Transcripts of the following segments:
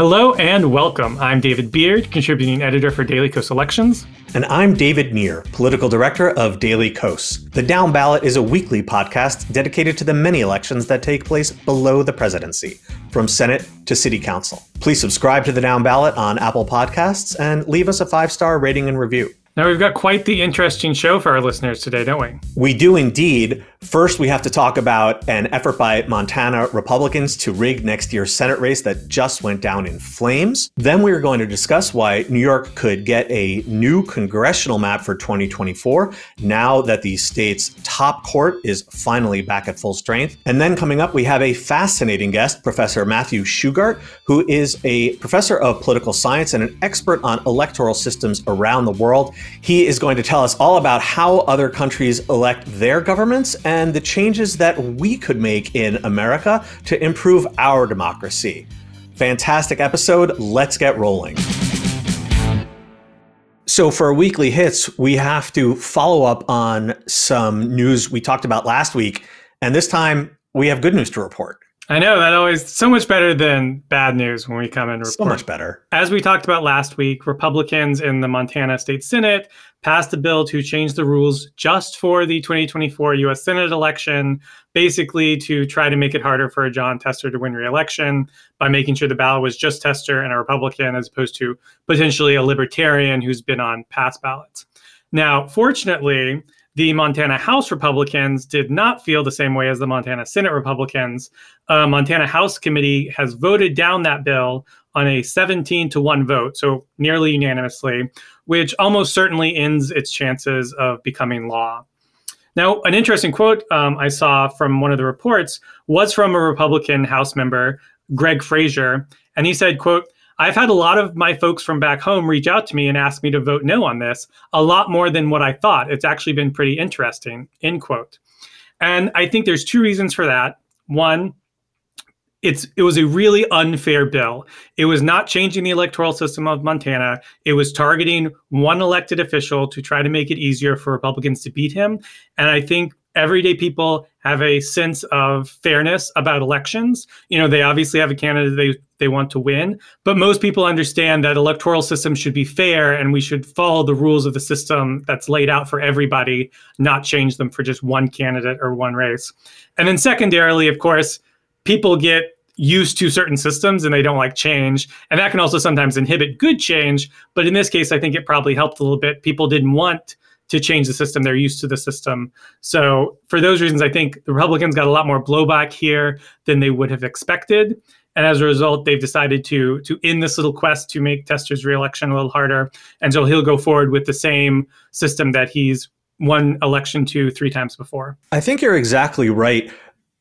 Hello and welcome. I'm David Beard, contributing editor for Daily Kos Elections. And I'm David Nir, political director of Daily Kos. The Downballot is a weekly podcast dedicated to the many elections that take place below the presidency, from Senate to City Council. Please subscribe to the Downballot on Apple Podcasts and leave us a five star rating and review. Now, we've got quite the interesting show for our listeners today, don't we? We do indeed. First, we have to talk about an effort by Montana Republicans to rig next year's Senate race that just went down in flames. Then, we are going to discuss why New York could get a new congressional map for 2024 now that the state's top court is finally back at full strength. And then, coming up, we have a fascinating guest, Professor Matthew Shugart, who is a professor of political science and an expert on electoral systems around the world. He is going to tell us all about how other countries elect their governments and the changes that we could make in America to improve our democracy. Fantastic episode. Let's get rolling. So, for weekly hits, we have to follow up on some news we talked about last week. And this time, we have good news to report. I know that always so much better than bad news when we come and report. So much better. As we talked about last week, Republicans in the Montana State Senate passed a bill to change the rules just for the 2024 U.S. Senate election, basically to try to make it harder for Jon Tester to win re-election by making sure the ballot was just Tester and a Republican as opposed to potentially a Libertarian who's been on past ballots. Now, fortunately, the Montana House Republicans did not feel the same way as the Montana Senate Republicans. Uh, Montana House Committee has voted down that bill on a 17 to 1 vote, so nearly unanimously, which almost certainly ends its chances of becoming law. Now, an interesting quote um, I saw from one of the reports was from a Republican House member, Greg Frazier, and he said, quote, I've had a lot of my folks from back home reach out to me and ask me to vote no on this, a lot more than what I thought. It's actually been pretty interesting, end quote. And I think there's two reasons for that. One, it's it was a really unfair bill. It was not changing the electoral system of Montana. It was targeting one elected official to try to make it easier for Republicans to beat him. And I think everyday people have a sense of fairness about elections. You know, they obviously have a candidate they they want to win, but most people understand that electoral systems should be fair and we should follow the rules of the system that's laid out for everybody, not change them for just one candidate or one race. And then secondarily, of course, people get used to certain systems and they don't like change. And that can also sometimes inhibit good change. But in this case, I think it probably helped a little bit. People didn't want to change the system. They're used to the system. So for those reasons, I think the Republicans got a lot more blowback here than they would have expected. And as a result, they've decided to to end this little quest to make Tester's reelection a little harder. And so he'll go forward with the same system that he's won election to three times before. I think you're exactly right.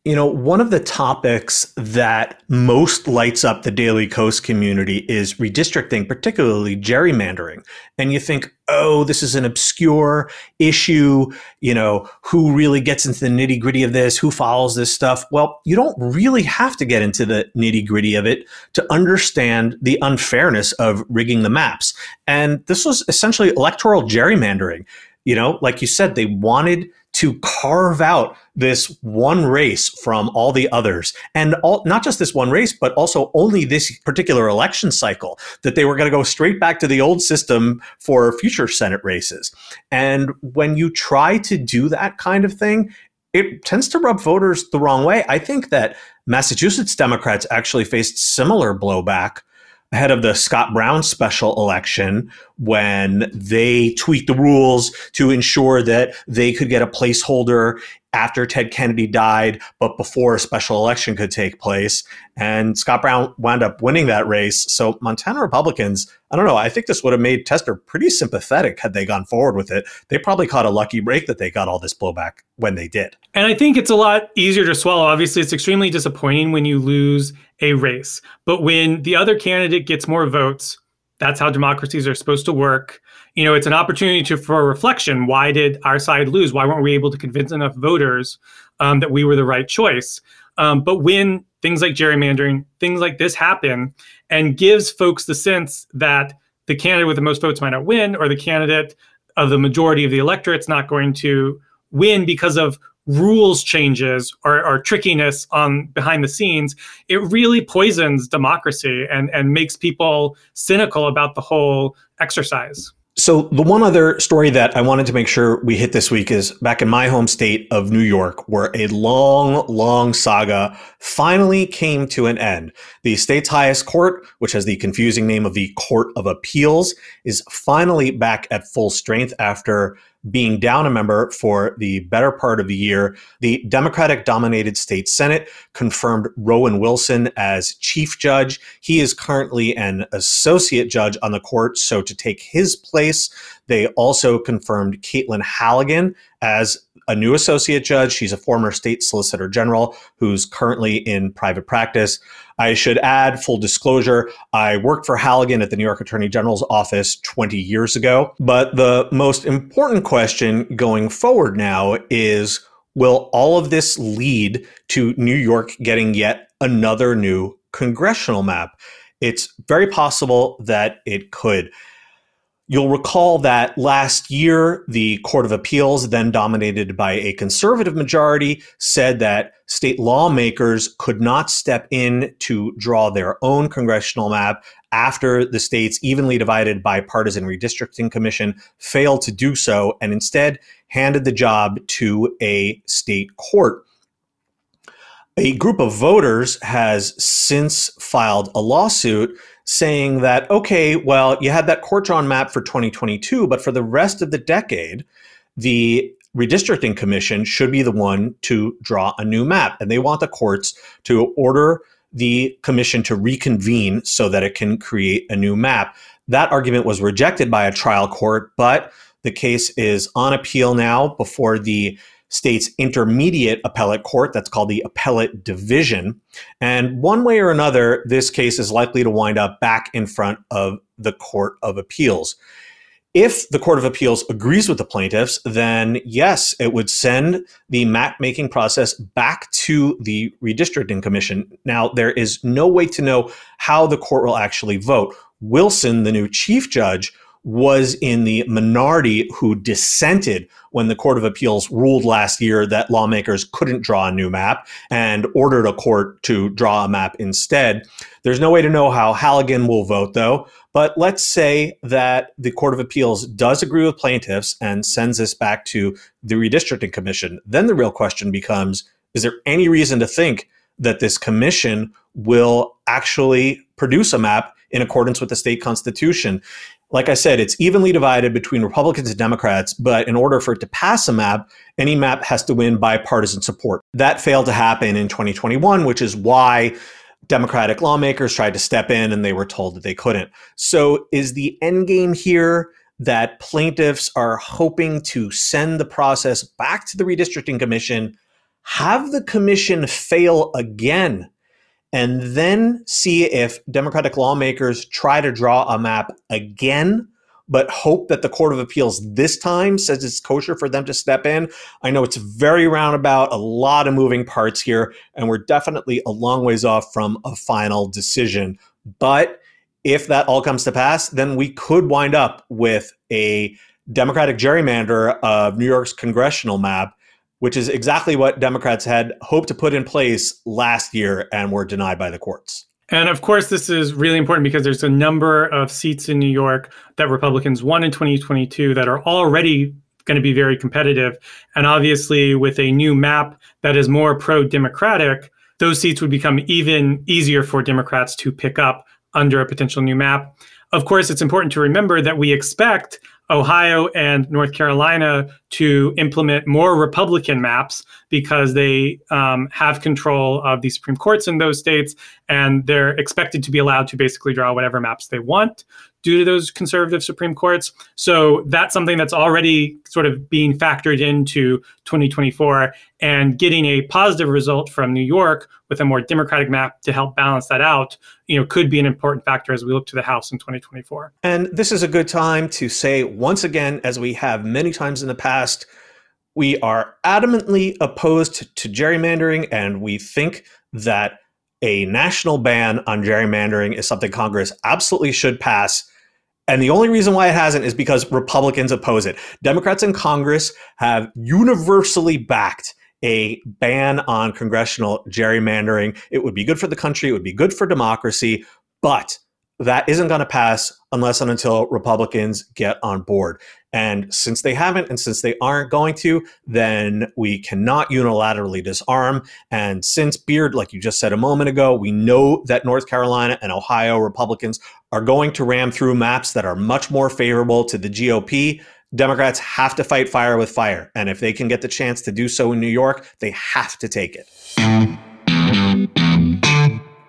You know, one of the topics that most lights up the Daily Kos community is redistricting, particularly gerrymandering. And you think, oh, this is an obscure issue. You know, who really gets into the nitty gritty of this? Who follows this stuff? Well, you don't really have to get into the nitty gritty of it to understand the unfairness of rigging the maps. And this was essentially electoral gerrymandering. You know, like you said, they wanted to carve out this one race from all the others. And all, not just this one race but also only this particular election cycle that they were going to go straight back to the old system for future senate races. And when you try to do that kind of thing it tends to rub voters the wrong way. I think that massachusetts democrats actually faced similar blowback ahead of the Scott Brown special election when they tweaked the rules to ensure that they could get a placeholder after Ted Kennedy died, but before a special election could take place. And Scott Brown wound up winning that race. So Montana Republicans, I don't know, I think this would have made Tester pretty sympathetic had they gone forward with it. They probably caught a lucky break that they got all this blowback when they did. And I think it's a lot easier to swallow. Obviously, it's extremely disappointing when you lose a race. But when the other candidate gets more votes, that's how democracies are supposed to work. You know, it's an opportunity to, for reflection. Why did our side lose? Why weren't we able to convince enough voters um, that we were the right choice? Um, but when things like gerrymandering, things like this happen, and gives folks the sense that the candidate with the most votes might not win, or the candidate of the majority of the electorate's not going to win because of rules changes or, or trickiness on behind the scenes, it really poisons democracy and, and makes people cynical about the whole exercise. So, the one other story that I wanted to make sure we hit this week is back in my home state of New York, where a long, long saga finally came to an end. The state's highest court, which has the confusing name of the Court of Appeals, is finally back at full strength after being down a member for the better part of the year. The Democratic dominated state Senate confirmed Rowan Wilson as chief judge. He is currently an associate judge on the court. So to take his place, they also confirmed Caitlin Halligan as a new associate judge. She's a former state solicitor general who's currently in private practice. I should add full disclosure I worked for Halligan at the New York Attorney General's office 20 years ago. But the most important question going forward now is will all of this lead to New York getting yet another new congressional map? It's very possible that it could. You'll recall that last year, the Court of Appeals, then dominated by a conservative majority, said that state lawmakers could not step in to draw their own congressional map after the state's evenly divided bipartisan redistricting commission failed to do so and instead handed the job to a state court. A group of voters has since filed a lawsuit saying that, okay, well, you had that court drawn map for 2022, but for the rest of the decade, the redistricting commission should be the one to draw a new map. And they want the courts to order the commission to reconvene so that it can create a new map. That argument was rejected by a trial court, but the case is on appeal now before the state's intermediate appellate court, that's called the appellate division. And one way or another, this case is likely to wind up back in front of the Court of Appeals. If the Court of Appeals agrees with the plaintiffs, then yes, it would send the map making process back to the redistricting commission. Now, there is no way to know how the court will actually vote. Wilson, the new chief judge, was in the minority who dissented when the Court of Appeals ruled last year that lawmakers couldn't draw a new map and ordered a court to draw a map instead. There's no way to know how Halligan will vote, though. But let's say that the Court of Appeals does agree with plaintiffs and sends this back to the redistricting commission. Then the real question becomes is there any reason to think that this commission will actually produce a map in accordance with the state constitution? Like I said, it's evenly divided between Republicans and Democrats, but in order for it to pass a map, any map has to win bipartisan support. That failed to happen in 2021, which is why Democratic lawmakers tried to step in and they were told that they couldn't. So, is the end game here that plaintiffs are hoping to send the process back to the redistricting commission, have the commission fail again? And then see if Democratic lawmakers try to draw a map again, but hope that the Court of Appeals this time says it's kosher for them to step in. I know it's very roundabout, a lot of moving parts here, and we're definitely a long ways off from a final decision. But if that all comes to pass, then we could wind up with a Democratic gerrymander of New York's congressional map which is exactly what Democrats had hoped to put in place last year and were denied by the courts. And of course, this is really important because there's a number of seats in New York that Republicans won in 2022 that are already going to be very competitive. And obviously, with a new map that is more pro Democratic, those seats would become even easier for Democrats to pick up under a potential new map. Of course, it's important to remember that we expect Ohio and North Carolina to implement more Republican maps because they um, have control of the Supreme Courts in those states, and they're expected to be allowed to basically draw whatever maps they want due to those conservative Supreme Courts. So that's something that's already sort of being factored into 2024 and getting a positive result from New York with a more democratic map to help balance that out, you know, could be an important factor as we look to the House in 2024. And this is a good time to say once again, as we have many times in the past, we are adamantly opposed to gerrymandering and we think that a national ban on gerrymandering is something Congress absolutely should pass. And the only reason why it hasn't is because Republicans oppose it. Democrats in Congress have universally backed a ban on congressional gerrymandering. It would be good for the country, it would be good for democracy, but that isn't going to pass unless and until Republicans get on board. And since they haven't, and since they aren't going to, then we cannot unilaterally disarm. And since Beard, like you just said a moment ago, we know that North Carolina and Ohio Republicans are going to ram through maps that are much more favorable to the GOP. Democrats have to fight fire with fire. And if they can get the chance to do so in New York, they have to take it.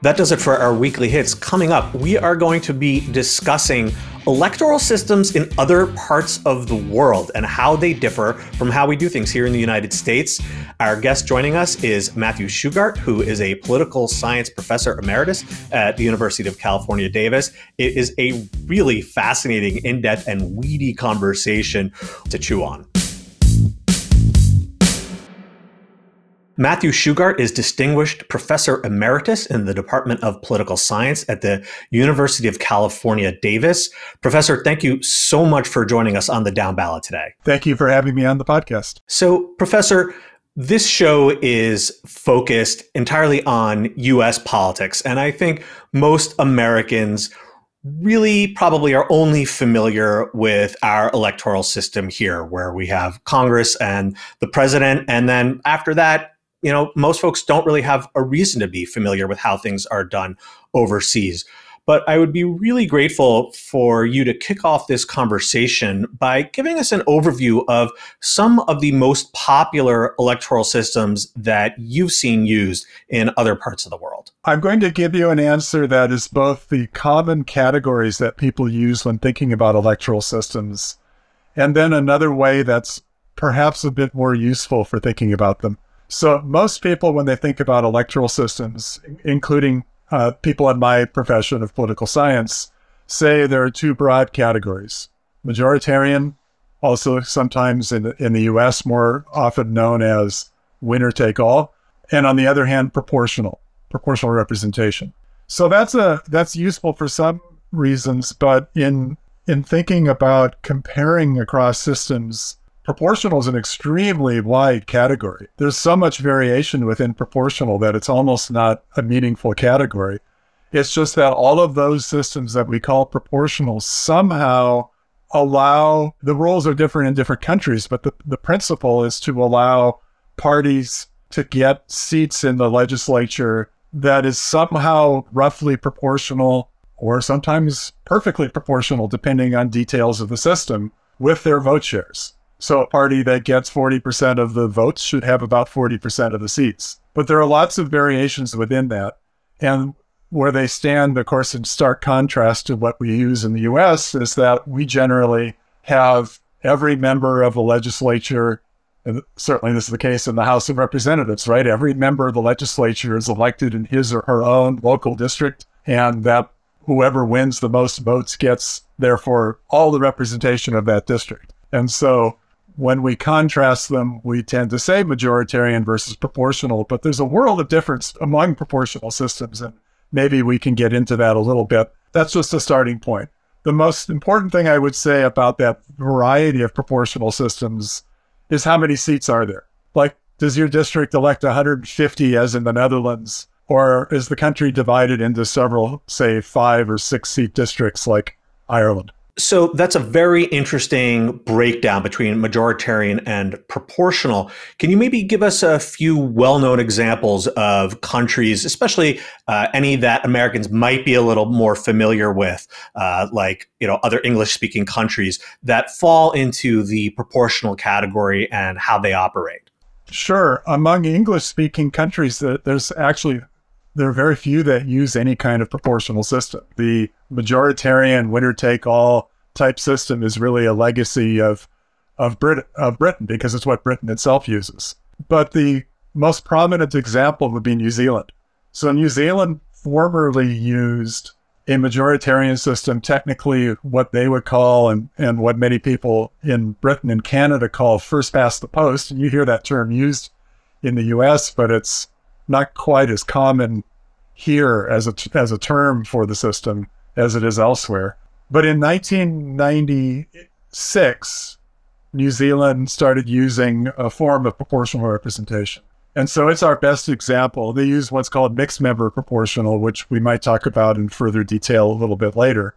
That does it for our weekly hits. Coming up, we are going to be discussing electoral systems in other parts of the world and how they differ from how we do things here in the United States. Our guest joining us is Matthew Shugart, who is a political science professor emeritus at the University of California, Davis. It is a really fascinating, in depth, and weedy conversation to chew on. Matthew Shugart is Distinguished Professor Emeritus in the Department of Political Science at the University of California, Davis. Professor, thank you so much for joining us on the Downballot today. Thank you for having me on the podcast. So, Professor, this show is focused entirely on US politics, and I think most Americans really probably are only familiar with our electoral system here, where we have Congress and the president. And then after that, you know, most folks don't really have a reason to be familiar with how things are done overseas. But I would be really grateful for you to kick off this conversation by giving us an overview of some of the most popular electoral systems that you've seen used in other parts of the world. I'm going to give you an answer that is both the common categories that people use when thinking about electoral systems, and then another way that's perhaps a bit more useful for thinking about them. So most people, when they think about electoral systems, including uh, people in my profession of political science, say there are two broad categories: majoritarian, also sometimes in in the U.S. more often known as winner take all, and on the other hand, proportional, proportional representation. So that's a that's useful for some reasons, but in in thinking about comparing across systems proportional is an extremely wide category. There's so much variation within proportional that it's almost not a meaningful category. It's just that all of those systems that we call proportional somehow allow the rules are different in different countries, but the, the principle is to allow parties to get seats in the legislature that is somehow roughly proportional or sometimes perfectly proportional, depending on details of the system, with their vote shares. So a party that gets 40% of the votes should have about 40% of the seats. But there are lots of variations within that. And where they stand, of course, in stark contrast to what we use in the US is that we generally have every member of the legislature, and certainly this is the case in the House of Representatives, right? Every member of the legislature is elected in his or her own local district, and that whoever wins the most votes gets, therefore, all the representation of that district. And so when we contrast them, we tend to say majoritarian versus proportional, but there's a world of difference among proportional systems, and maybe we can get into that a little bit. That's just a starting point. The most important thing I would say about that variety of proportional systems is how many seats are there? Like, does your district elect 150 as in the Netherlands? Or is the country divided into several, say, five or six seat districts like Ireland? So that's a very interesting breakdown between majoritarian and proportional. Can you maybe give us a few well known examples of countries, especially uh, any that Americans might be a little more familiar with, uh, like you know other English speaking countries that fall into the proportional category and how they operate? Sure. Among English speaking countries, there's actually there are very few that use any kind of proportional system. The majoritarian winner take all type system is really a legacy of of, Brit- of Britain because it's what Britain itself uses. But the most prominent example would be New Zealand. So New Zealand formerly used a majoritarian system, technically what they would call and, and what many people in Britain and Canada call first past the post. And you hear that term used in the US, but it's not quite as common here as a, as a term for the system as it is elsewhere. But in 1996, New Zealand started using a form of proportional representation. And so it's our best example. They use what's called mixed member proportional, which we might talk about in further detail a little bit later.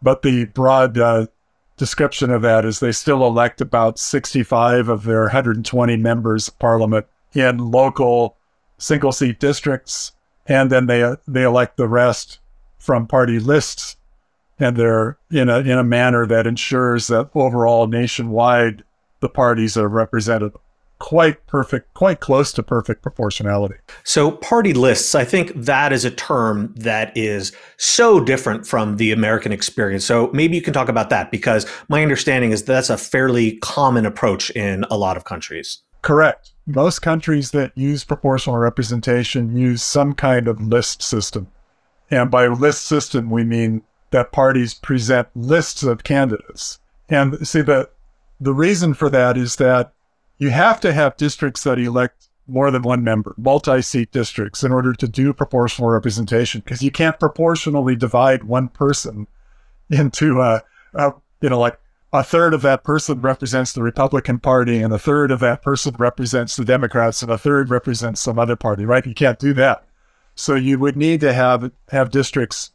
But the broad uh, description of that is they still elect about 65 of their 120 members of parliament in local single seat districts. And then they, they elect the rest from party lists. And they're in a, in a manner that ensures that overall nationwide, the parties are represented quite perfect, quite close to perfect proportionality. So, party lists, I think that is a term that is so different from the American experience. So, maybe you can talk about that because my understanding is that's a fairly common approach in a lot of countries. Correct. Most countries that use proportional representation use some kind of list system. And by list system, we mean that parties present lists of candidates. And see, the, the reason for that is that you have to have districts that elect more than one member, multi-seat districts, in order to do proportional representation, because you can't proportionally divide one person into a, a, you know, like a third of that person represents the Republican Party, and a third of that person represents the Democrats, and a third represents some other party, right? You can't do that. So you would need to have have districts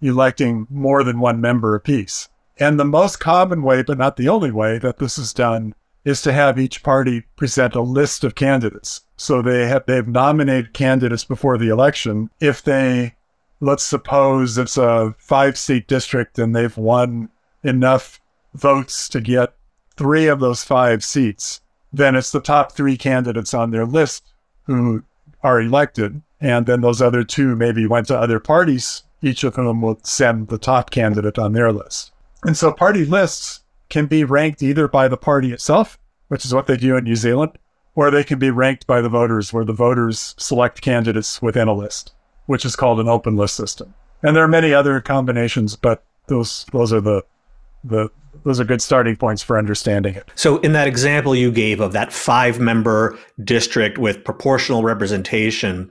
electing more than one member apiece. And the most common way, but not the only way, that this is done is to have each party present a list of candidates. So they have they've nominated candidates before the election. If they let's suppose it's a five seat district and they've won enough votes to get three of those five seats, then it's the top three candidates on their list who are elected. And then those other two maybe went to other parties. Each of them will send the top candidate on their list. And so party lists can be ranked either by the party itself, which is what they do in New Zealand, or they can be ranked by the voters, where the voters select candidates within a list, which is called an open list system. And there are many other combinations, but those those are the the those are good starting points for understanding it. So, in that example you gave of that five member district with proportional representation,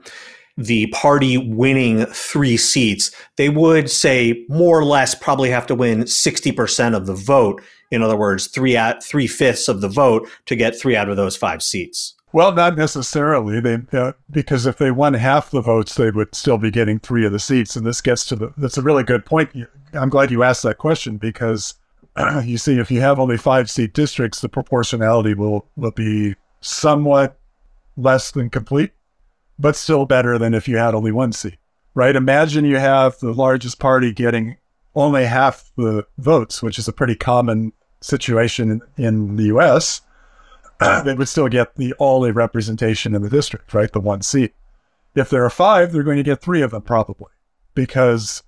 the party winning three seats, they would say more or less probably have to win 60% of the vote. In other words, three at three fifths of the vote to get three out of those five seats. Well, not necessarily. They uh, because if they won half the votes, they would still be getting three of the seats. And this gets to the. That's a really good point. I'm glad you asked that question because you see, if you have only five seat districts, the proportionality will will be somewhat less than complete but still better than if you had only one seat, right? Imagine you have the largest party getting only half the votes, which is a pretty common situation in, in the US. they would still get the only representation in the district, right? The one seat. If there are five, they're going to get three of them probably because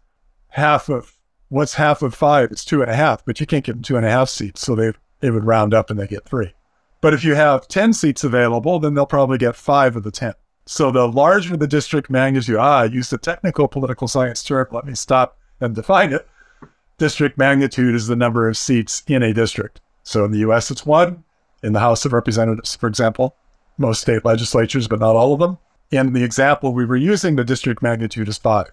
half of what's half of five? It's two and a half, but you can't give them two and a half seats. So they, they would round up and they get three. But if you have 10 seats available, then they'll probably get five of the 10. So the larger the district magnitude, ah, I use the technical political science term. Let me stop and define it. District magnitude is the number of seats in a district. So in the US, it's one. In the House of Representatives, for example, most state legislatures, but not all of them. In the example we were using, the district magnitude is five.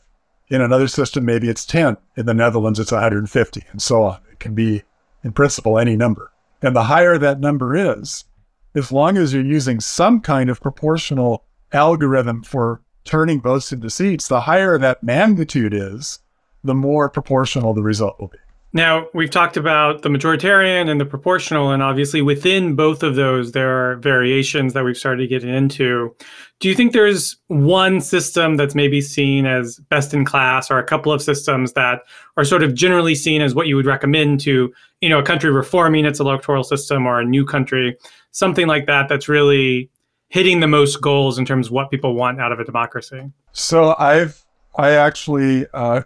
In another system, maybe it's 10. In the Netherlands, it's 150, and so on. It can be, in principle, any number. And the higher that number is, as long as you're using some kind of proportional algorithm for turning votes into seats, the higher that magnitude is, the more proportional the result will be. Now, we've talked about the majoritarian and the proportional, and obviously within both of those, there are variations that we've started getting into. Do you think there's one system that's maybe seen as best in class, or a couple of systems that are sort of generally seen as what you would recommend to, you know, a country reforming its electoral system or a new country, something like that that's really hitting the most goals in terms of what people want out of a democracy? So I've I actually uh,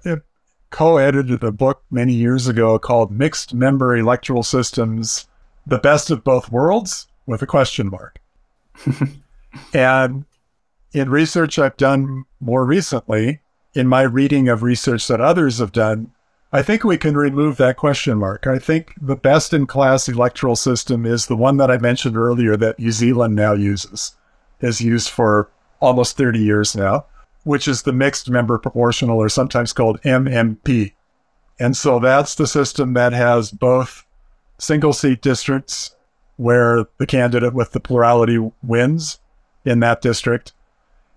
co-edited a book many years ago called "Mixed Member Electoral Systems: The Best of Both Worlds" with a question mark. and in research I've done more recently, in my reading of research that others have done, I think we can remove that question mark. I think the best in class electoral system is the one that I mentioned earlier that New Zealand now uses has used for almost 30 years now, which is the mixed member proportional or sometimes called MMP. And so that's the system that has both single seat districts where the candidate with the plurality wins in that district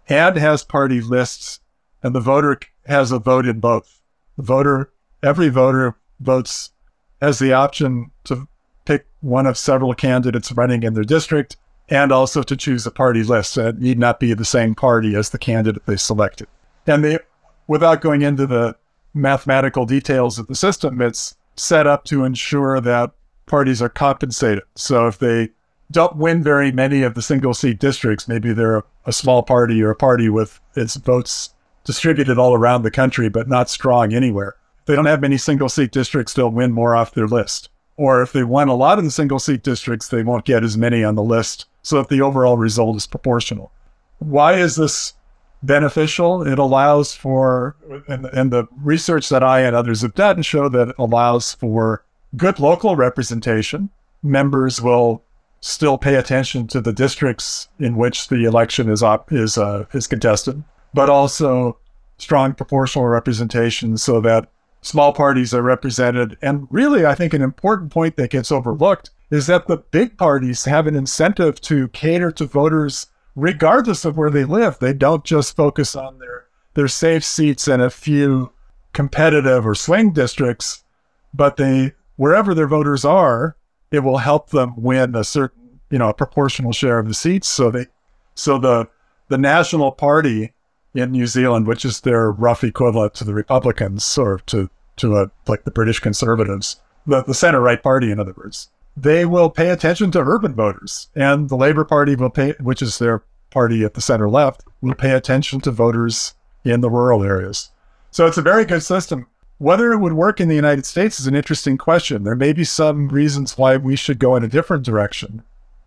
and has party lists and the voter has a vote in both. The voter, every voter votes has the option to pick one of several candidates running in their district and also to choose a party list. It need not be the same party as the candidate they selected. And they, without going into the mathematical details of the system, it's set up to ensure that parties are compensated. So if they don't win very many of the single seat districts, maybe they're a small party or a party with its votes distributed all around the country, but not strong anywhere. If they don't have many single seat districts, they'll win more off their list. Or if they won a lot of the single seat districts, they won't get as many on the list so that the overall result is proportional. Why is this beneficial? It allows for, and, and the research that I and others have done show that it allows for good local representation. Members will still pay attention to the districts in which the election is op- is uh, is contested, but also strong proportional representation so that small parties are represented. And really, I think an important point that gets overlooked is that the big parties have an incentive to cater to voters regardless of where they live. They don't just focus on their, their safe seats in a few competitive or swing districts, but they, wherever their voters are, it will help them win a certain, you know, a proportional share of the seats. So they, so the, the National Party in New Zealand, which is their rough equivalent to the Republicans or to, to a, like the British Conservatives, the, the center right party, in other words, they will pay attention to urban voters, and the Labor Party will pay, which is their party at the center left, will pay attention to voters in the rural areas. So it's a very good system. Whether it would work in the United States is an interesting question. There may be some reasons why we should go in a different direction,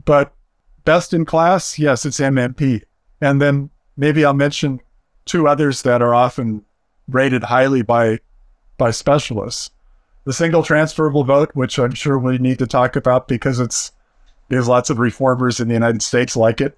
but best in class, yes, it's MMP. And then maybe I'll mention two others that are often rated highly by by specialists the single transferable vote, which I'm sure we need to talk about because it's there's lots of reformers in the United States like it.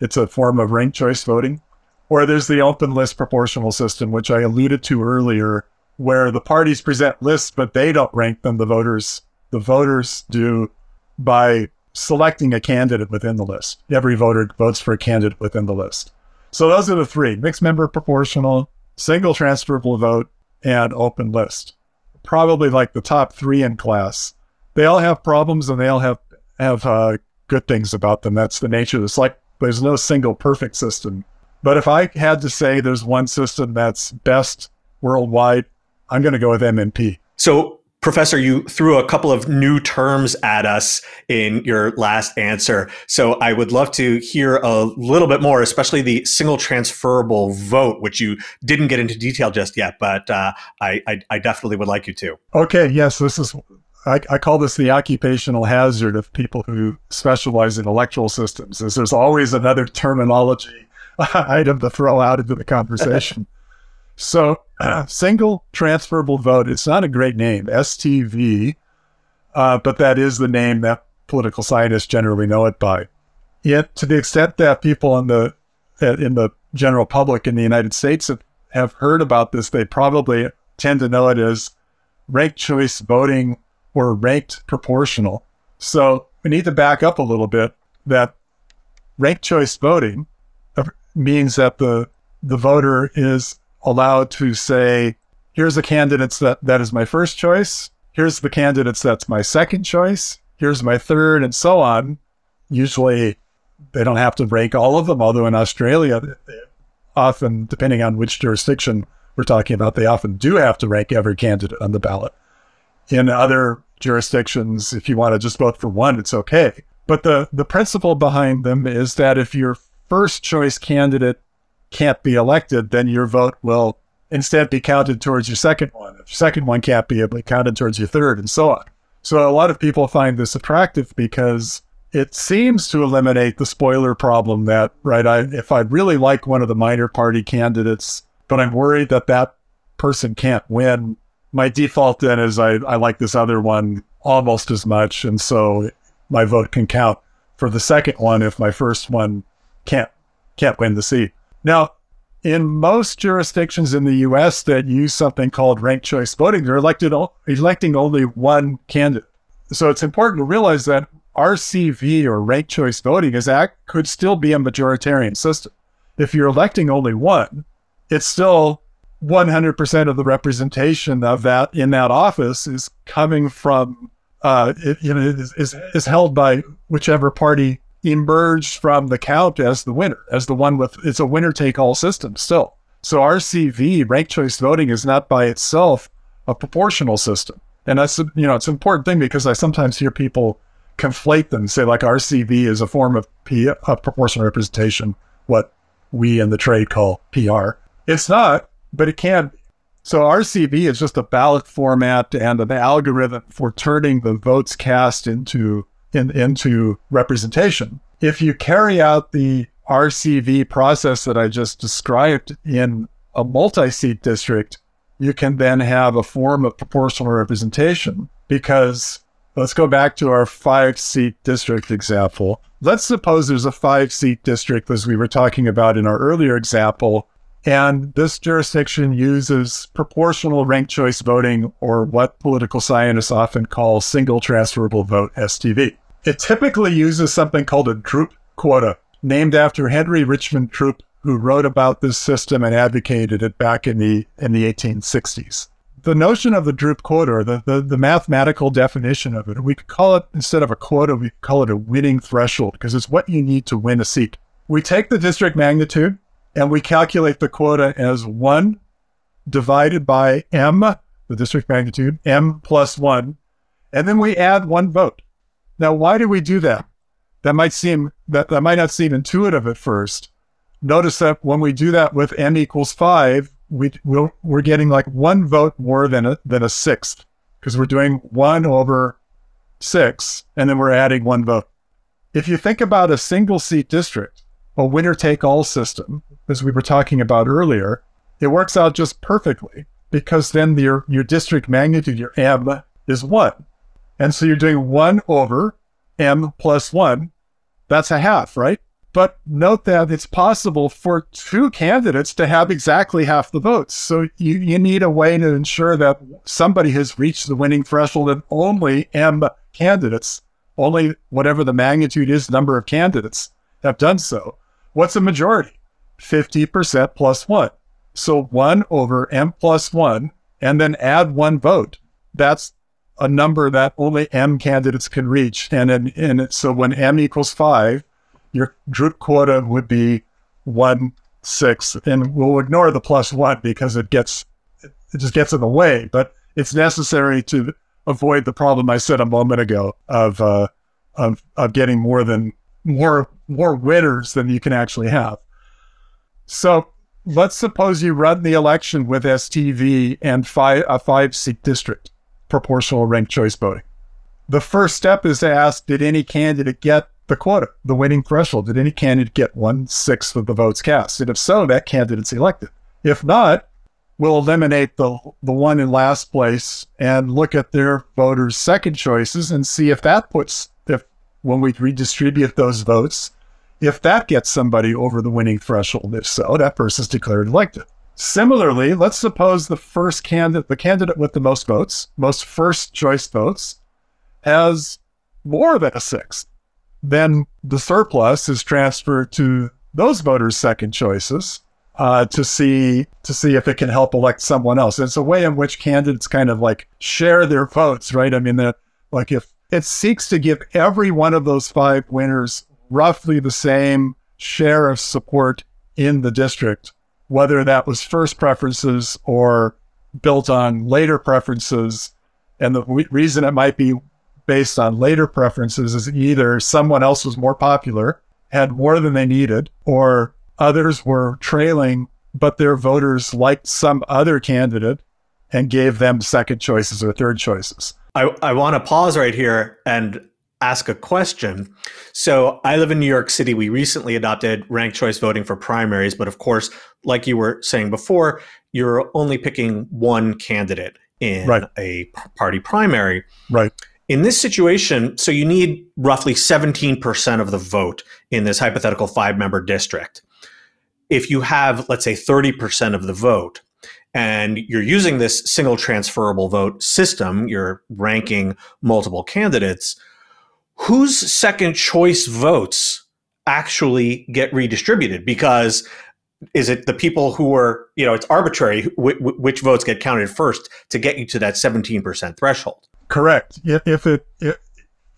It's a form of ranked choice voting. Or there's the open list proportional system, which I alluded to earlier, where the parties present lists, but they don't rank them. The voters, the voters do by selecting a candidate within the list. Every voter votes for a candidate within the list. So those are the three: mixed member proportional, single transferable vote, and open list probably like the top three in class. They all have problems and they all have have uh, good things about them. That's the nature. It's like there's no single perfect system. But if I had to say there's one system that's best worldwide, I'm going to go with MMP. So Professor, you threw a couple of new terms at us in your last answer. So I would love to hear a little bit more, especially the single transferable vote, which you didn't get into detail just yet, but uh, I, I, I, definitely would like you to. Okay, yes, this is, I, I call this the occupational hazard of people who specialize in electoral systems, is there's always another terminology item to throw out into the conversation. So, uh, single transferable vote. It's not a great name, STV, uh, but that is the name that political scientists generally know it by. Yet, to the extent that people in the in the general public in the United States have, have heard about this, they probably tend to know it as ranked choice voting or ranked proportional. So we need to back up a little bit. That ranked choice voting uh, means that the the voter is allowed to say, here's the candidates that, that is my first choice. Here's the candidates that's my second choice. Here's my third, and so on. Usually, they don't have to rank all of them, although in Australia, often, depending on which jurisdiction we're talking about, they often do have to rank every candidate on the ballot. In other jurisdictions, if you want to just vote for one, it's okay. But the, the principle behind them is that if your first choice candidate can't be elected, then your vote will instead be counted towards your second one. If your second one can't be, it'll be counted towards your third, and so on. So a lot of people find this attractive because it seems to eliminate the spoiler problem that, right, I, if I really like one of the minor party candidates, but I'm worried that that person can't win, my default then is I, I like this other one almost as much. And so my vote can count for the second one if my first one can't can't win the seat. Now, in most jurisdictions in the U.S. that use something called ranked choice voting, they're elected electing only one candidate. So it's important to realize that RCV or ranked choice voting is act could still be a majoritarian system. If you're electing only one, it's still 100% of the representation of that in that office is coming from uh, it, you know is, is, is held by whichever party emerged from the count as the winner, as the one with it's a winner take all system still. So RCV ranked choice voting is not by itself a proportional system, and that's you know it's an important thing because I sometimes hear people conflate them, say like RCV is a form of P, of proportional representation, what we in the trade call PR. It's not but it can. So RCV is just a ballot format and an algorithm for turning the votes cast into in, into representation. If you carry out the RCV process that I just described in a multi-seat district, you can then have a form of proportional representation because let's go back to our five seat district example. Let's suppose there's a five seat district, as we were talking about in our earlier example, and this jurisdiction uses proportional ranked choice voting, or what political scientists often call single transferable vote STV. It typically uses something called a Droop quota, named after Henry Richmond Droop, who wrote about this system and advocated it back in the in the 1860s. The notion of the droop quota, or the, the, the mathematical definition of it, we could call it instead of a quota, we could call it a winning threshold because it's what you need to win a seat. We take the district magnitude, and we calculate the quota as 1 divided by m, the district magnitude, m plus 1, and then we add one vote. Now, why do we do that? That might seem that, that might not seem intuitive at first. Notice that when we do that with m equals 5, we, we'll, we're getting like one vote more than a, than a sixth because we're doing 1 over 6, and then we're adding one vote. If you think about a single seat district, a winner take all system, as we were talking about earlier, it works out just perfectly because then your, your district magnitude, your M, is 1. And so you're doing 1 over M plus 1. That's a half, right? But note that it's possible for two candidates to have exactly half the votes. So you, you need a way to ensure that somebody has reached the winning threshold and only M candidates, only whatever the magnitude is, number of candidates have done so. What's a majority? 50% plus one. So one over M plus one, and then add one vote. That's a number that only M candidates can reach. And, in, and so when M equals five, your Droop quota would be one six. And we'll ignore the plus one because it gets, it just gets in the way, but it's necessary to avoid the problem I said a moment ago of, uh, of, of getting more than more, more winners than you can actually have. So let's suppose you run the election with STV and five, a five seat district, proportional ranked choice voting. The first step is to ask Did any candidate get the quota, the winning threshold? Did any candidate get one sixth of the votes cast? And if so, that candidate's elected. If not, we'll eliminate the, the one in last place and look at their voters' second choices and see if that puts, if when we redistribute those votes, if that gets somebody over the winning threshold, if so, that person's declared elected. Similarly, let's suppose the first candidate, the candidate with the most votes, most first choice votes, has more than a sixth. Then the surplus is transferred to those voters' second choices uh, to see to see if it can help elect someone else. It's a way in which candidates kind of like share their votes, right? I mean, that like if it seeks to give every one of those five winners roughly the same share of support in the district, whether that was first preferences or built on later preferences. And the w- reason it might be based on later preferences is either someone else was more popular, had more than they needed, or others were trailing, but their voters liked some other candidate and gave them second choices or third choices. I, I want to pause right here and ask a question. So I live in New York City. We recently adopted ranked choice voting for primaries, but of course, like you were saying before, you're only picking one candidate in right. a party primary. Right. In this situation, so you need roughly 17% of the vote in this hypothetical five member district. If you have, let's say, 30% of the vote, and you're using this single transferable vote system, you're ranking multiple candidates, whose second choice votes actually get redistributed? Because is it the people who were, you know, it's arbitrary which votes get counted first to get you to that 17% threshold? Correct. If it, if,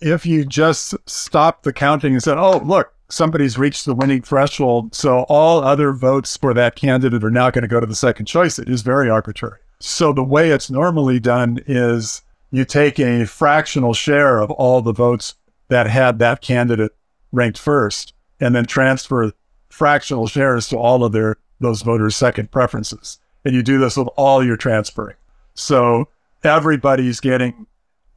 if you just stop the counting and said, oh, look, somebody's reached the winning threshold, so all other votes for that candidate are now going to go to the second choice, it is very arbitrary. So the way it's normally done is you take a fractional share of all the votes that had that candidate ranked first and then transfer fractional shares to all of their those voters' second preferences. And you do this with all your transferring. So everybody's getting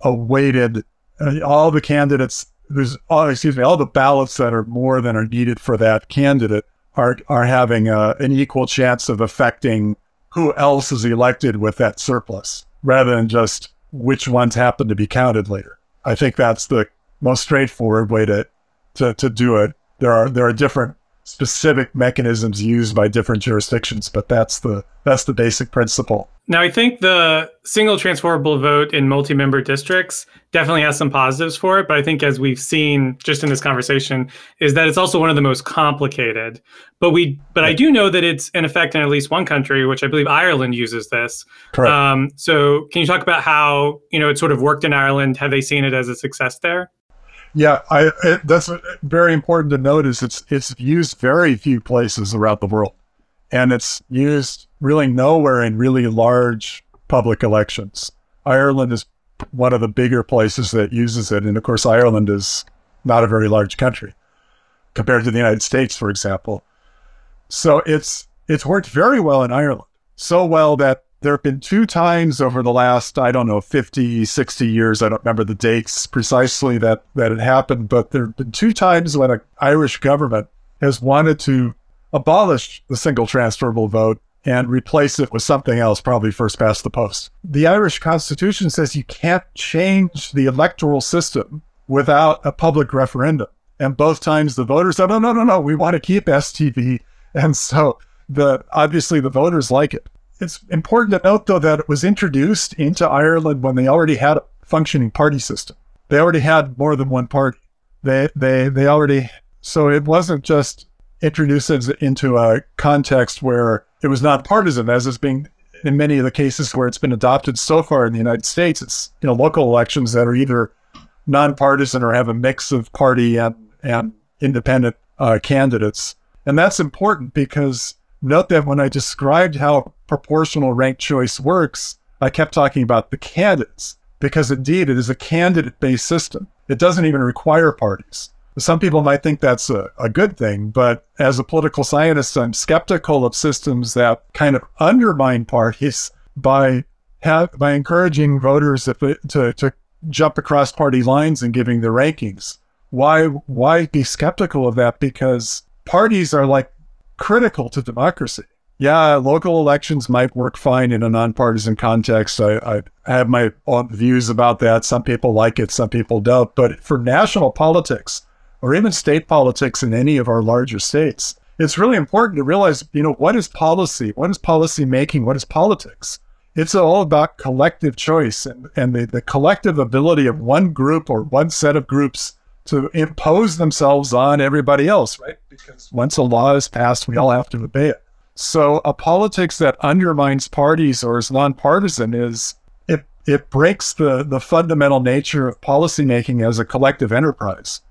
a weighted, uh, all the candidates, there's all, excuse me, all the ballots that are more than are needed for that candidate are, are having a, uh, an equal chance of affecting who else is elected with that surplus rather than just which ones happen to be counted later. I think that's the most straightforward way to, to, to do it. There are, there are different specific mechanisms used by different jurisdictions, but that's the that's the basic principle. Now, I think the single transferable vote in multi-member districts definitely has some positives for it, but I think as we've seen just in this conversation, is that it's also one of the most complicated. But we, but I do know that it's in effect in at least one country, which I believe Ireland uses this. Correct. Um, so, can you talk about how you know it sort of worked in Ireland? Have they seen it as a success there? Yeah, I it, that's very important to note. Is it's it's used very few places around the world, and it's used really nowhere in really large public elections. Ireland is one of the bigger places that uses it, and of course, Ireland is not a very large country compared to the United States, for example. So it's it's worked very well in Ireland, so well that there have been two times over the last, I don't know, 50, 60 years. I don't remember the dates precisely that, that it happened, but there have been two times when an Irish government has wanted to abolish the single transferable vote and replace it with something else, probably first past the post. The Irish Constitution says you can't change the electoral system without a public referendum. And both times the voters said, no, no, no, no, we want to keep STV. And so the obviously the voters like it. It's important to note, though, that it was introduced into Ireland when they already had a functioning party system. They already had more than one party. They they they already so it wasn't just introduced into a context where it was not partisan, as is being in many of the cases where it's been adopted so far in the United States. It's you know local elections that are either nonpartisan or have a mix of party and and independent uh, candidates, and that's important because note that when I described how proportional ranked choice works, I kept talking about the candidates because indeed it is a candidate based system. It doesn't even require parties. Some people might think that's a, a good thing, but as a political scientist, I'm skeptical of systems that kind of undermine parties by have, by encouraging voters to, to, to jump across party lines and giving their rankings. Why why be skeptical of that? Because parties are like critical to democracy. Yeah, local elections might work fine in a nonpartisan context. I, I have my own views about that. Some people like it, some people don't. But for national politics or even state politics in any of our larger states, it's really important to realize, you know, what is policy? What is policy making? What is politics? It's all about collective choice and, and the, the collective ability of one group or one set of groups to impose themselves on everybody else, right? Because once a law is passed, we all have to obey it. So a politics that undermines parties or is nonpartisan is it it breaks the the fundamental nature of policymaking as a collective enterprise.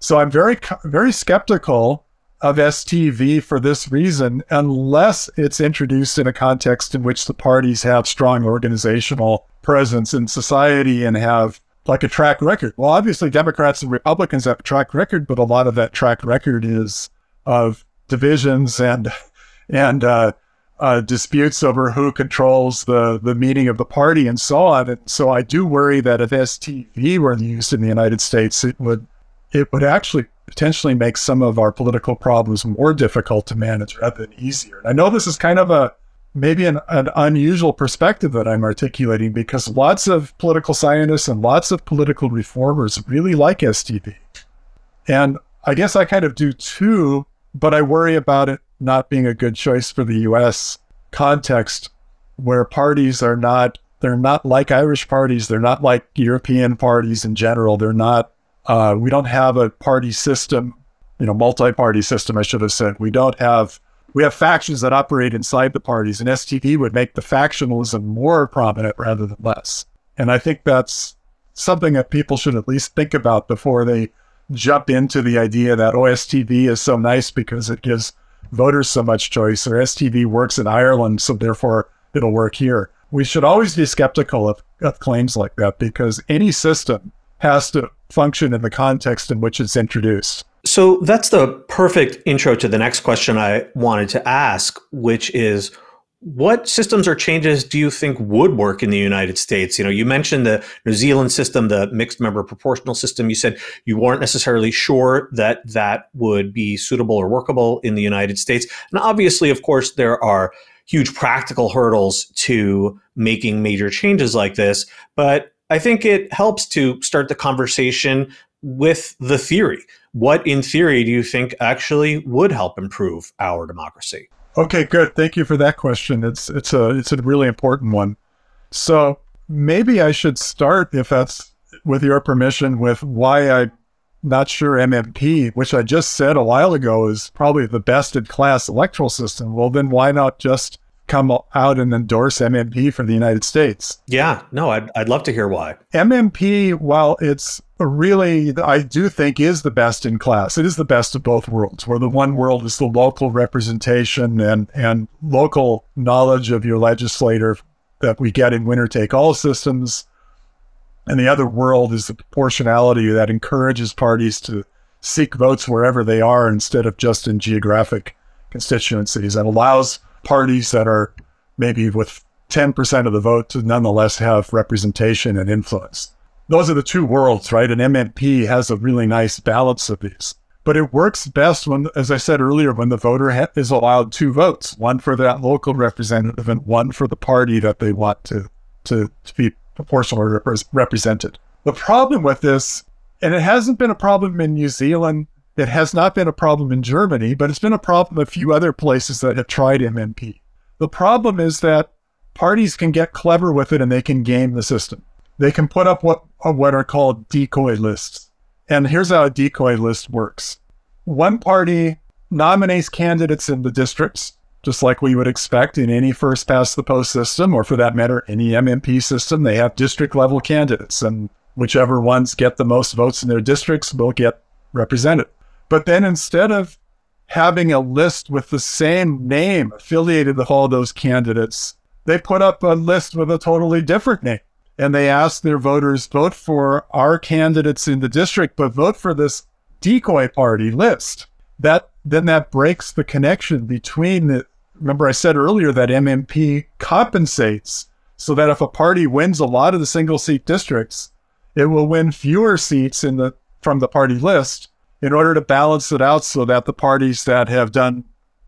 So I'm very very skeptical of STV for this reason, unless it's introduced in a context in which the parties have strong organizational presence in society and have like a track record. Well, obviously, Democrats and Republicans have a track record, but a lot of that track record is of divisions and and uh, uh, disputes over who controls the the meeting of the party and so on. And so, I do worry that if STV were used in the United States, it would it would actually potentially make some of our political problems more difficult to manage rather than easier. And I know this is kind of a maybe an, an unusual perspective that I'm articulating because lots of political scientists and lots of political reformers really like STV. And I guess I kind of do too, but I worry about it not being a good choice for the US context where parties are not they're not like Irish parties, they're not like European parties in general. They're not Uh, we don't have a party system, you know, multi-party system. I should have said we don't have. We have factions that operate inside the parties, and STV would make the factionalism more prominent rather than less. And I think that's something that people should at least think about before they jump into the idea that oh, OSTV is so nice because it gives voters so much choice, or STV works in Ireland, so therefore it'll work here. We should always be skeptical of, of claims like that because any system has to function in the context in which it's introduced. So that's the perfect intro to the next question I wanted to ask, which is what systems or changes do you think would work in the United States? You know, you mentioned the New Zealand system, the mixed member proportional system. You said you weren't necessarily sure that that would be suitable or workable in the United States. And obviously, of course, there are huge practical hurdles to making major changes like this. But I think it helps to start the conversation with the theory. What, in theory, do you think actually would help improve our democracy? Okay, good. Thank you for that question. It's it's a it's a really important one. So maybe I should start, if that's with your permission, with why I'm not sure MMP, which I just said a while ago is probably the best in class electoral system. Well, then why not just come out and endorse MMP for the United States? Yeah, no, I'd, I'd love to hear why. MMP, while it's really, I do think is the best in class. It is the best of both worlds, where the one world is the local representation and, and local knowledge of your legislator that we get in winner take all systems. And the other world is the proportionality that encourages parties to seek votes wherever they are instead of just in geographic constituencies and allows parties that are maybe with 10% of the vote to nonetheless have representation and influence those are the two worlds, right? And MMP has a really nice balance of these. But it works best when, as I said earlier, when the voter ha- is allowed two votes, one for that local representative and one for the party that they want to, to, to be proportionally rep- represented. The problem with this, and it hasn't been a problem in New Zealand, it has not been a problem in Germany, but it's been a problem in a few other places that have tried MMP. The problem is that parties can get clever with it and they can game the system they can put up what uh, what are called decoy lists. And here's how a decoy list works. One party nominates candidates in the districts, just like we would expect in any first past the post system, or for that matter, any MMP system. They have district level candidates, and whichever ones get the most votes in their districts will get represented. But then instead of having a list with the same name affiliated with all those candidates, they put up a list with a totally different name and they ask their voters vote for our candidates in the district, but vote for this decoy party list. That then that breaks the connection between the. Remember, I said earlier that MMP compensates so that if a party wins a lot of the single seat districts, it will win fewer seats in the from the party list in order to balance it out so that the parties that have done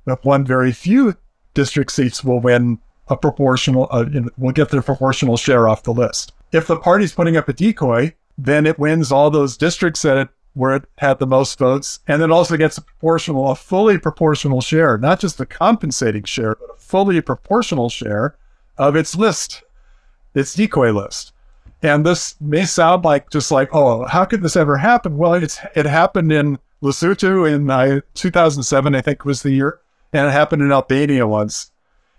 have won very few district seats will win a proportional, uh, will get their proportional share off the list. If the party's putting up a decoy, then it wins all those districts that it, where it had the most votes, and then also gets a proportional, a fully proportional share, not just a compensating share, but a fully proportional share of its list, its decoy list. And this may sound like just like, oh, how could this ever happen? Well, it's it happened in Lesotho in uh, 2007, I think was the year, and it happened in Albania once.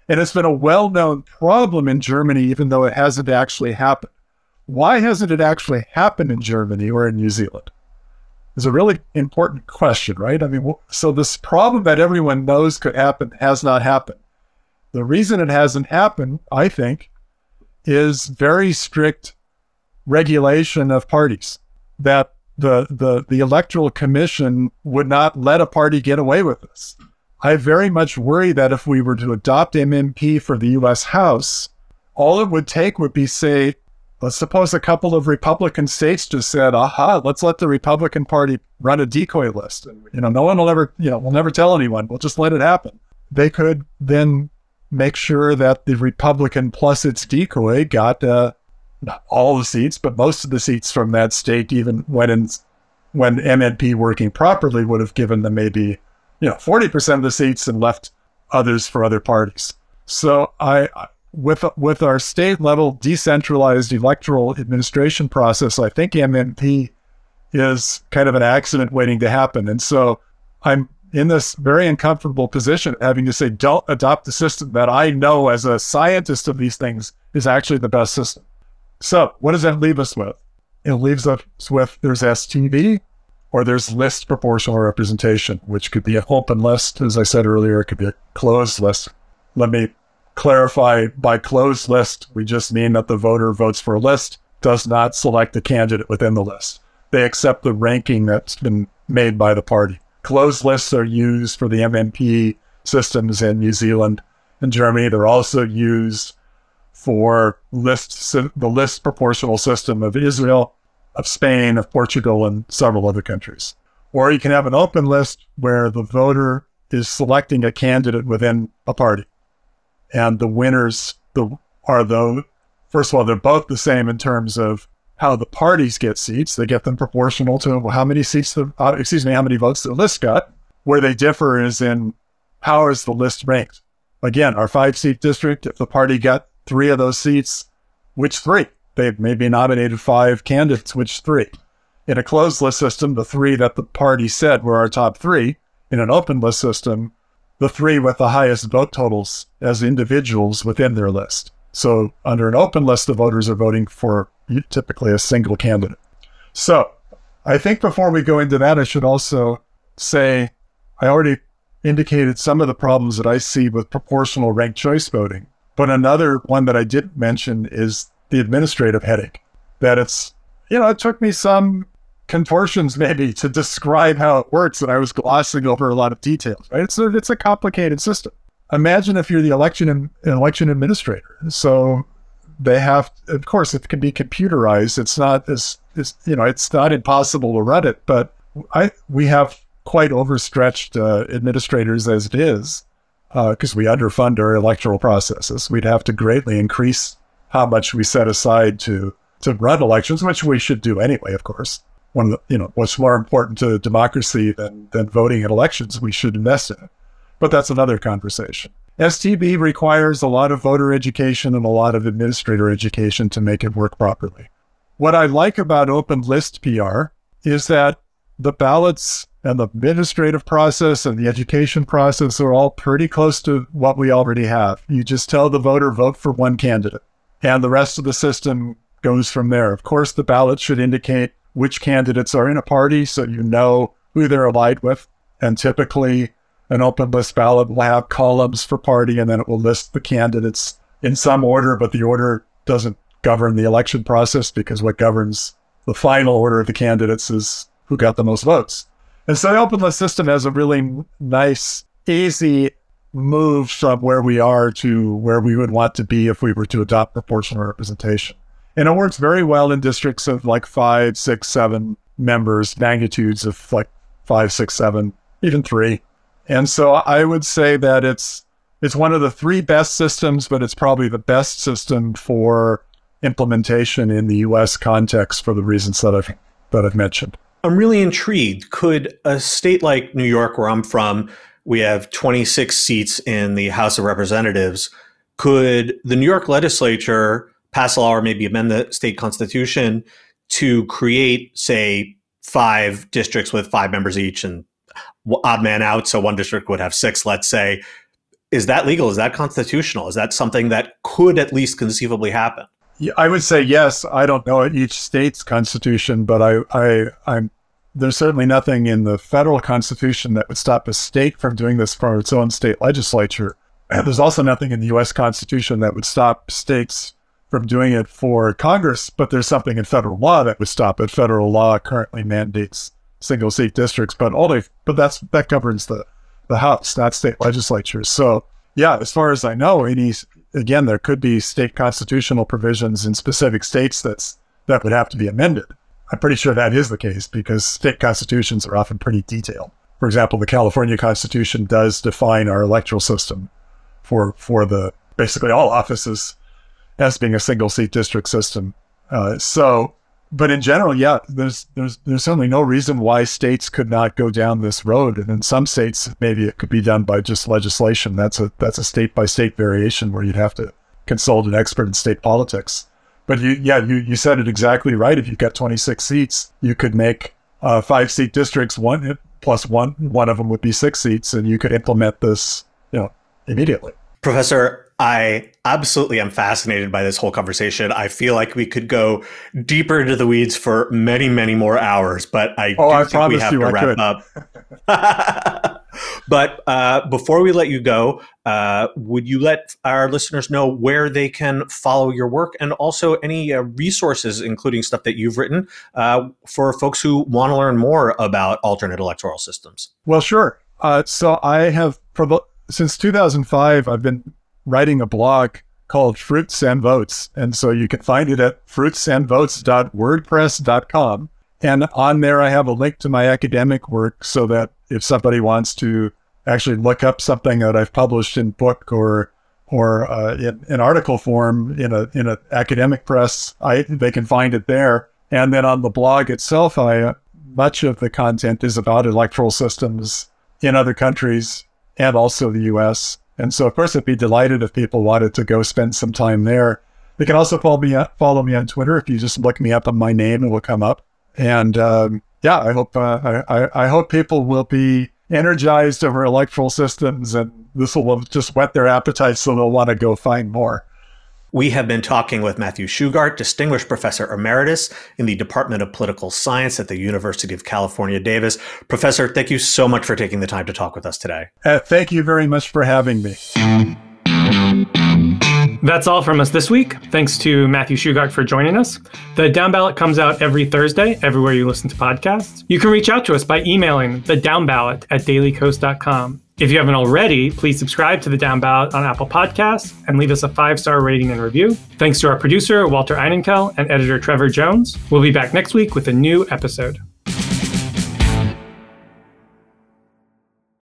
And it's been a well known problem in Germany, even though it hasn't actually happened. Why hasn't it actually happened in Germany or in New Zealand? Is a really important question, right? I mean, so this problem that everyone knows could happen has not happened. The reason it hasn't happened, I think, is very strict regulation of parties. That the the the electoral commission would not let a party get away with this. I very much worry that if we were to adopt MMP for the US House, all it would take would be, say, let's suppose a couple of Republican states just said, aha, let's let the Republican Party run a decoy list. And, you know, no one will ever, you know, we'll never tell anyone. We'll just let it happen. They could then make sure that the Republican plus its decoy got uh, all the seats, but most of the seats from that state, even when in, when MMP working properly would have given them maybe you know, 40% of the seats and left others for other parties. So I, with, with our state level decentralized electoral administration process, I think MMP is kind of an accident waiting to happen. And so I'm in this very uncomfortable position having to say, don't adopt the system that I know as a scientist of these things is actually the best system. So, what does that leave us with? It leaves us with there's STV or there's list proportional representation, which could be an open list. As I said earlier, it could be a closed list. Let me clarify by closed list, we just mean that the voter votes for a list, does not select the candidate within the list. They accept the ranking that's been made by the party. Closed lists are used for the MMP systems in New Zealand and Germany. They're also used for list the list proportional system of Israel, of Spain, of Portugal, and several other countries. Or you can have an open list where the voter is selecting a candidate within a party, and the winners the, are those. First of all, they're both the same in terms of how the parties get seats. They get them proportional to how many seats, the, uh, excuse me, how many votes the list got. Where they differ is in how is the list ranked. Again, our five seat district, if the party got three of those seats, which three? They maybe nominated five candidates, which three? In a closed list system, the three that the party said were our top three. In an open list system, the three with the highest vote totals as individuals within their list. So under an open list, the voters are voting for typically a single candidate. So I think before we go into that, I should also say I already indicated some of the problems that I see with proportional ranked choice voting. But another one that I did mention is the administrative headache. That it's, you know, it took me some contortions maybe to describe how it works, and I was glossing over a lot of details. Right? It's a, it's a complicated system. Imagine if you're the election election administrator. So they have, of course, it can be computerized. It's not as, as you know, it's not impossible to run it, but I we have quite overstretched uh, administrators as it is because uh, we underfund our electoral processes. We'd have to greatly increase how much we set aside to to run elections, which we should do anyway, of course. One you know, what's more important to democracy than than voting in elections, we should invest in it. But that's another conversation. STV requires a lot of voter education and a lot of administrator education to make it work properly. What I like about open list PR is that the ballots and the administrative process and the education process are all pretty close to what we already have. You just tell the voter vote for one candidate, and the rest of the system goes from there. Of course, the ballot should indicate which candidates are in a party so you know who they're allied with. And typically, an open list ballot will have columns for party and then it will list the candidates in some order, but the order doesn't govern the election process because what governs the final order of the candidates is who got the most votes. And so the open list system has a really nice, easy move from where we are to where we would want to be if we were to adopt proportional representation. And it works very well in districts of like five, six, seven members, magnitudes of like five, six, seven, even three. And so I would say that it's it's one of the three best systems, but it's probably the best system for implementation in the US context for the reasons that I've that I've mentioned. I'm really intrigued. Could a state like New York, where I'm from, we have 26 seats in the House of Representatives. Could the New York legislature pass a law or maybe amend the state constitution to create, say, five districts with five members each and odd man out. So one district would have six, let's say. Is that legal? Is that constitutional? Is that something that could at least conceivably happen? I would say yes. I don't know each state's constitution, but I, I, I'm there's certainly nothing in the federal constitution that would stop a state from doing this for its own state legislature. And there's also nothing in the U.S. Constitution that would stop states from doing it for Congress, but there's something in federal law that would stop it. Federal law currently mandates single seat districts, but only but that's that governs the the House, not state legislatures. So yeah, as far as I know, any again, there could be state constitutional provisions in specific states that's that would have to be amended. I'm pretty sure that is the case because state constitutions are often pretty detailed. For example, the California Constitution does define our electoral system for for the basically all offices as being a single seat district system. Uh, so but in general, yeah, there's there's there's certainly no reason why states could not go down this road. And in some states, maybe it could be done by just legislation. That's a that's a state by state variation where you'd have to consult an expert in state politics. But you, yeah, you, you said it exactly right. If you've got 26 seats, you could make uh, five seat districts, one plus one, one of them would be six seats, and you could implement this, you know, immediately. Professor, I absolutely am fascinated by this whole conversation. I feel like we could go deeper into the weeds for many, many more hours, but I oh, do I think we have you to I wrap could. up. but uh, before we let you go, uh, would you let our listeners know where they can follow your work and also any uh, resources, including stuff that you've written, uh, for folks who want to learn more about alternate electoral systems? Well, sure. Uh, so I have, since 2005, I've been writing a blog called Fruits and Votes. And so you can find it at fruitsandvotes.wordpress.com. And on there, I have a link to my academic work so that if somebody wants to actually look up something that I've published in book or or uh, in, in article form in a in an academic press, I they can find it there. And then on the blog itself, I much of the content is about electoral systems in other countries and also the U.S. And so, of course, I'd be delighted if people wanted to go spend some time there. They can also follow me follow me on Twitter. If you just look me up on my name, it will come up. And um, yeah, I hope uh, I, I hope people will be energized over electoral systems, and this will just whet their appetite, so they'll want to go find more. We have been talking with Matthew Shugart, Distinguished Professor Emeritus in the Department of Political Science at the University of California, Davis. Professor, thank you so much for taking the time to talk with us today. Uh, thank you very much for having me. That's all from us this week. Thanks to Matthew Shugart for joining us. The Downballot comes out every Thursday, everywhere you listen to podcasts. You can reach out to us by emailing the Downballot at dailykos.com. If you haven't already, please subscribe to the Downballot on Apple Podcasts and leave us a five star rating and review. Thanks to our producer, Walter Einenkel, and editor Trevor Jones. We'll be back next week with a new episode.